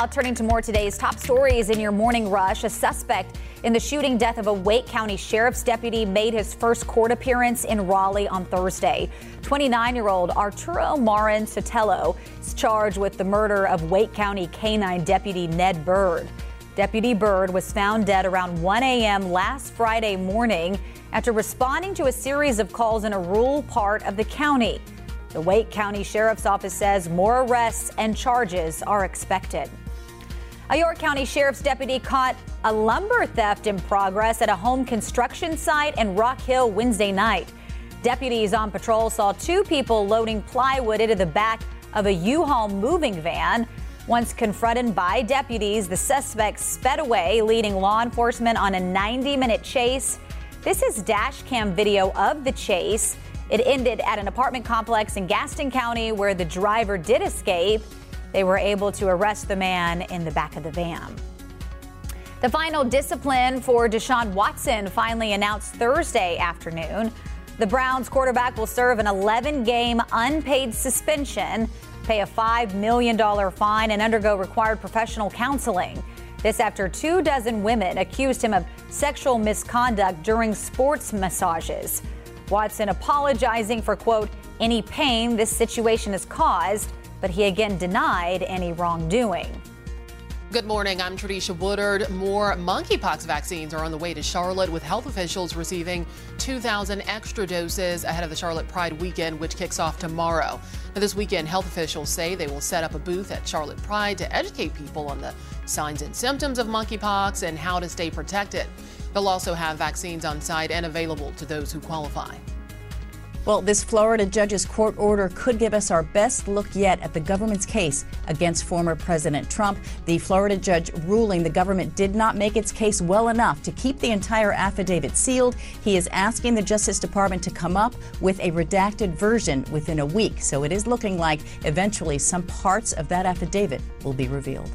Uh, turning to more today's top stories in your morning rush, a suspect in the shooting death of a Wake County Sheriff's deputy made his first court appearance in Raleigh on Thursday. 29 year old Arturo Marin Sotelo is charged with the murder of Wake County K9 Deputy Ned Byrd. Deputy Byrd was found dead around 1 a.m. last Friday morning after responding to a series of calls in a rural part of the county. The Wake County Sheriff's Office says more arrests and charges are expected. A York County Sheriff's deputy caught a lumber theft in progress at a home construction site in Rock Hill Wednesday night. Deputies on patrol saw two people loading plywood into the back of a U-Haul moving van. Once confronted by deputies, the suspect sped away, leading law enforcement on a 90 minute chase. This is dash cam video of the chase. It ended at an apartment complex in Gaston County where the driver did escape. They were able to arrest the man in the back of the van. The final discipline for Deshaun Watson finally announced Thursday afternoon. The Browns quarterback will serve an 11 game unpaid suspension, pay a $5 million fine, and undergo required professional counseling. This after two dozen women accused him of sexual misconduct during sports massages. Watson apologizing for, quote, any pain this situation has caused but he again denied any wrongdoing. Good morning. I'm Tradisha Woodard. More monkeypox vaccines are on the way to Charlotte, with health officials receiving 2,000 extra doses ahead of the Charlotte Pride weekend, which kicks off tomorrow. Now, this weekend, health officials say they will set up a booth at Charlotte Pride to educate people on the signs and symptoms of monkeypox and how to stay protected. They'll also have vaccines on site and available to those who qualify. Well, this Florida judge's court order could give us our best look yet at the government's case against former President Trump. The Florida judge ruling the government did not make its case well enough to keep the entire affidavit sealed. He is asking the Justice Department to come up with a redacted version within a week. So it is looking like eventually some parts of that affidavit will be revealed.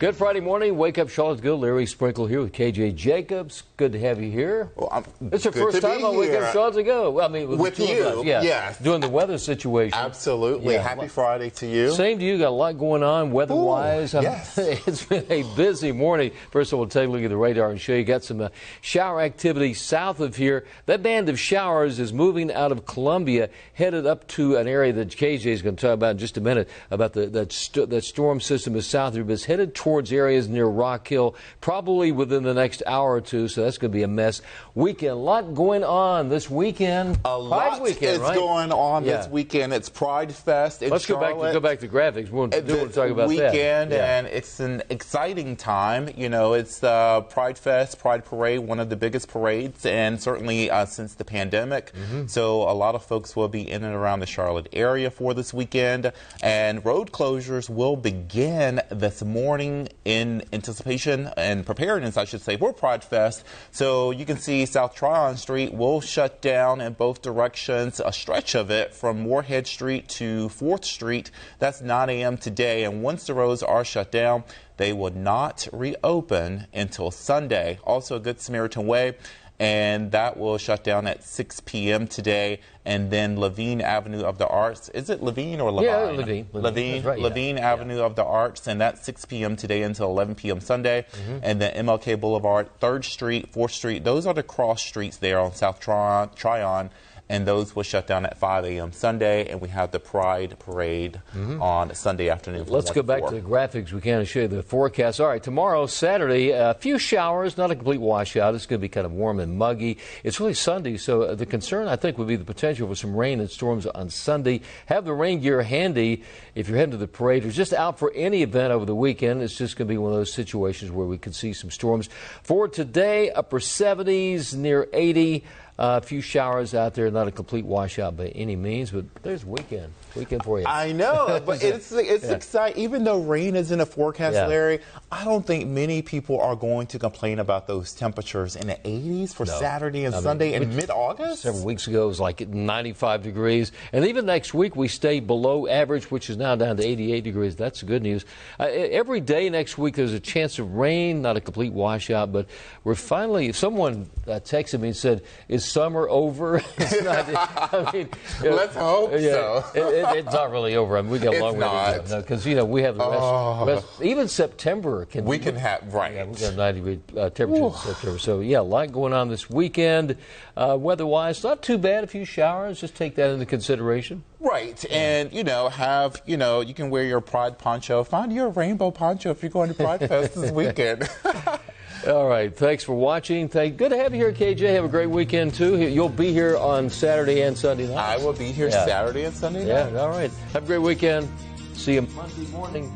Good Friday morning. Wake up, Charlottesville. Larry Sprinkle here with KJ Jacobs. Good to have you here. Well, it's your first time on Wake Up Charlottesville. Well, I mean, with, with you, yeah, yes. doing the weather situation. Absolutely. Yeah. Happy Friday to you. Same to you. Got a lot going on weather-wise. yes. it's been a busy morning. First of all, we'll take a look at the radar and show you got some uh, shower activity south of here. That band of showers is moving out of Columbia, headed up to an area that KJ is going to talk about in just a minute about the that, st- that storm system is south of here, but it's headed towards areas near Rock Hill, probably within the next hour or two. So that's going to be a mess. Weekend, a lot going on this weekend. A lot weekend, is right? going on Yeah. this weekend. It's Pride Fest in Let's go back to go back to graphics. We'll, Uh, do want to talk about weekend, that. Yeah. and it's an exciting time. You know, it's the Pride Fest, Pride Parade, one of the biggest parades, and certainly uh, since the pandemic. Mm-hmm. So a lot of folks will be in and around the Charlotte area for this weekend, and road closures will begin this morning in anticipation and preparedness, I should say, for Pride Fest. So you can see South Tryon Street will shut down in both directions, a stretch of it from Morehead Street to 4th Street. That's 9 a.m. today. And once the roads are shut down, they will not reopen until Sunday. Also, Good Samaritan Way. And that will shut down at 6 p.m. today. And then Levine Avenue of the Arts. Is it Levine or Levine? Yeah, Levine. Levine. Levine, right, yeah. Levine Avenue of the Arts. And that's 6 p.m. today until 11 p.m. Sunday. Mm-hmm. And then MLK Boulevard, 3rd Street, 4th Street. Those are the cross streets there on South Tryon. Tryon and those will shut down at 5 a.m. Sunday, and we have the Pride Parade mm-hmm. on Sunday afternoon. Let's go back to the graphics. We can show you the forecast. All right, tomorrow, Saturday, a few showers, not a complete washout. It's going to be kind of warm and muggy. It's really Sunday, so the concern, I think, would be the potential for some rain and storms on Sunday. Have the rain gear handy if you're heading to the parade or just out for any event over the weekend. It's just going to be one of those situations where we could see some storms. For today, upper 70s, near 80. A few showers out there, not a complete washout by any means, but there's the weekend. Weekend for you. I know, but it's it's yeah. exciting. Even though rain is in the forecast, yeah. Larry, I don't think many people are going to complain about those temperatures in the 80s for no. Saturday and I Sunday mean, in mid-August. Several weeks ago, it was like 95 degrees, and even next week we stay below average, which is now down to 88 degrees. That's good news. Uh, every day next week there's a chance of rain, not a complete washout, but we're finally. Someone uh, texted me and said, "Is summer over?" not, I mean, let's hope yeah, so. It, it, it's not really over. I mean, we got a long way to go because you know we have the rest, oh. rest, Even September can we can have right. Yeah, we got 90 degree uh, temperature in September. So yeah, a lot going on this weekend. Uh, weather-wise, not too bad. A few showers. Just take that into consideration. Right, and you know, have you know, you can wear your Pride poncho. Find your rainbow poncho if you're going to Pride Fest this weekend. All right. Thanks for watching. Thank. Good to have you here, KJ. Have a great weekend too. You'll be here on Saturday and Sunday night. I will be here yeah. Saturday and Sunday night. Yeah. All right. Have a great weekend. See you Monday morning.